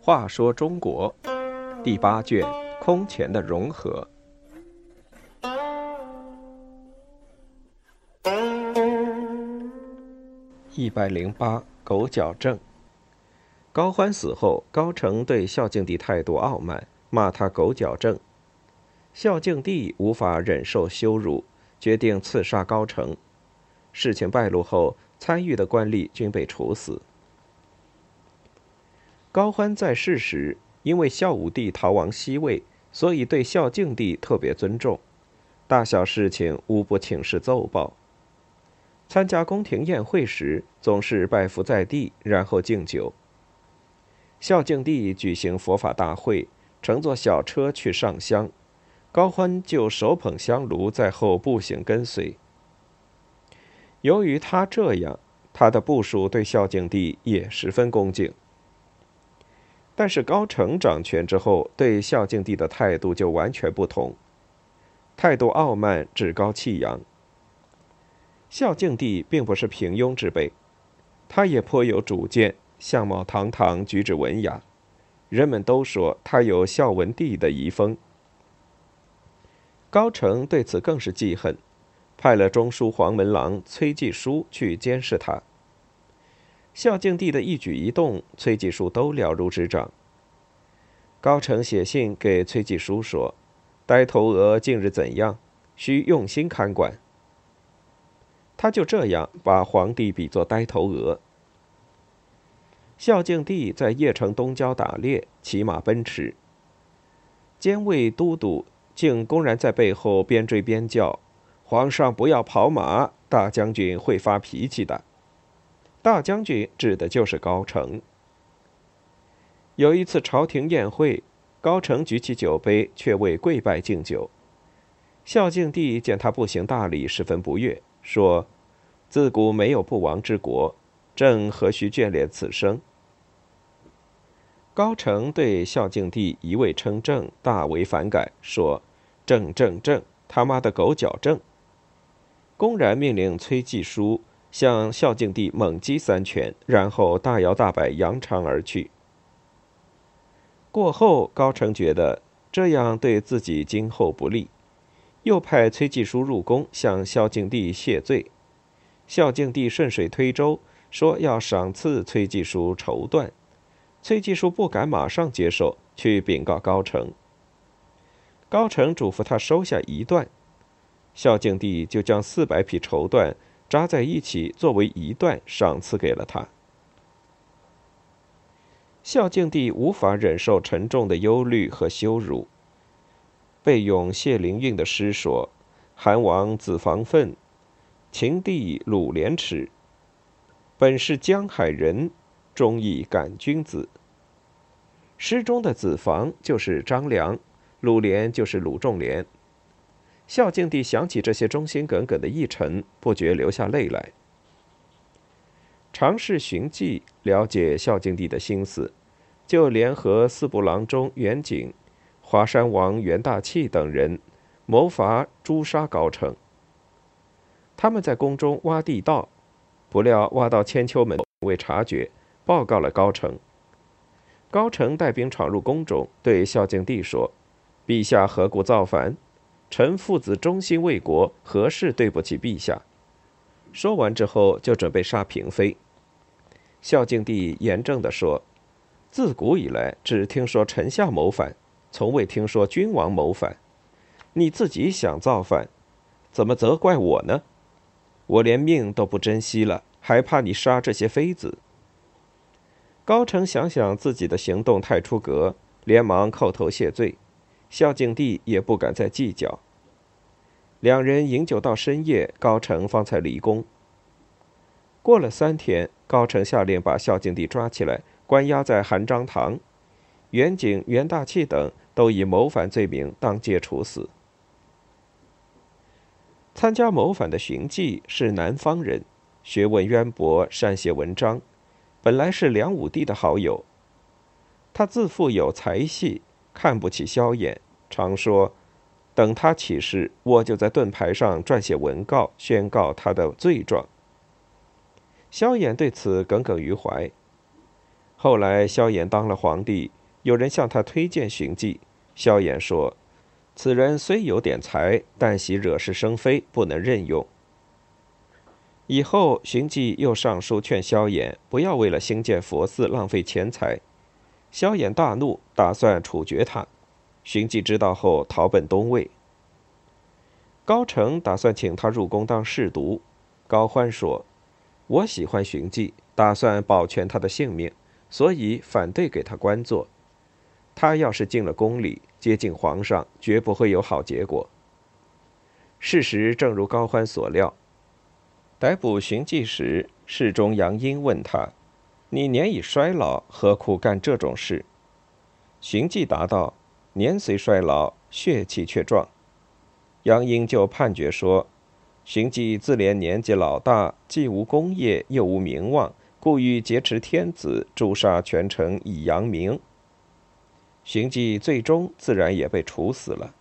话说中国第八卷空前的融合。一百零八狗脚症。高欢死后，高澄对孝敬帝态度傲慢，骂他狗脚症。孝敬帝无法忍受羞辱，决定刺杀高澄。事情败露后，参与的官吏均被处死。高欢在世时，因为孝武帝逃亡西魏，所以对孝敬帝特别尊重，大小事情无不请示奏报。参加宫廷宴会时，总是拜伏在地，然后敬酒。孝敬帝举行佛法大会，乘坐小车去上香，高欢就手捧香炉在后步行跟随。由于他这样，他的部属对孝敬帝也十分恭敬。但是高成掌权之后，对孝敬帝的态度就完全不同，态度傲慢、趾高气扬。孝敬帝并不是平庸之辈，他也颇有主见，相貌堂堂，举止文雅，人们都说他有孝文帝的遗风。高澄对此更是记恨，派了中书黄门郎崔继书去监视他。孝敬帝的一举一动，崔继书都了如指掌。高澄写信给崔继书说：“呆头鹅近日怎样？需用心看管。”他就这样把皇帝比作呆头鹅。孝敬帝在邺城东郊打猎，骑马奔驰。监卫都督竟公然在背后边追边叫：“皇上不要跑马，大将军会发脾气的。”大将军指的就是高澄。有一次朝廷宴会，高澄举起酒杯，却未跪拜敬酒。孝敬帝见他不行大礼，十分不悦，说：“自古没有不亡之国，朕何须眷恋此生？”高澄对孝敬帝一味称正，大为反感，说：“正正正，他妈的狗脚正！”公然命令崔继书。向孝敬帝猛击三拳，然后大摇大摆扬长而去。过后，高澄觉得这样对自己今后不利，又派崔继书入宫向孝敬帝谢罪。孝敬帝顺水推舟，说要赏赐崔继书绸缎。崔继书不敢马上接受，去禀告高澄。高澄嘱咐他收下一段，孝敬帝就将四百匹绸缎。扎在一起作为一段赏赐给了他。孝敬帝无法忍受沉重的忧虑和羞辱，背咏谢灵运的诗说：“韩王子房奋，秦帝鲁连耻。本是江海人，忠义感君子。”诗中的子房就是张良，鲁连就是鲁仲连。孝敬帝想起这些忠心耿耿的义臣，不觉流下泪来。尝试寻迹了解孝敬帝的心思，就联合四部郎中袁景、华山王袁大器等人，谋伐诛杀高澄。他们在宫中挖地道，不料挖到千秋门，未察觉，报告了高澄。高澄带兵闯入宫中，对孝敬帝说：“陛下何故造反？”臣父子忠心为国，何事对不起陛下？说完之后，就准备杀嫔妃。孝敬帝严正地说：“自古以来，只听说臣下谋反，从未听说君王谋反。你自己想造反，怎么责怪我呢？我连命都不珍惜了，还怕你杀这些妃子？”高澄想想自己的行动太出格，连忙叩头谢罪。孝敬帝也不敢再计较。两人饮酒到深夜，高成方才离宫。过了三天，高成下令把孝敬帝抓起来，关押在韩章堂。袁景、袁大器等都以谋反罪名当街处死。参加谋反的荀记是南方人，学问渊博，善写文章，本来是梁武帝的好友。他自负有才气。看不起萧衍，常说：“等他起事，我就在盾牌上撰写文告，宣告他的罪状。萧衍对此耿耿于怀。后来，萧衍当了皇帝，有人向他推荐荀记，萧衍说：“此人虽有点才，但喜惹是生非，不能任用。”以后，荀记又上书劝萧衍不要为了兴建佛寺浪费钱财。萧衍大怒，打算处决他。荀记知道后逃奔东魏。高澄打算请他入宫当侍读，高欢说：“我喜欢荀记，打算保全他的性命，所以反对给他官做。他要是进了宫里，接近皇上，绝不会有好结果。”事实正如高欢所料。逮捕荀记时，侍中杨英问他：“你年已衰老，何苦干这种事？”荀记答道。年虽衰老，血气却壮。杨英就判决说：“荀记自怜年纪老大，既无功业，又无名望，故欲劫持天子，诛杀全城以扬名。”荀记最终自然也被处死了。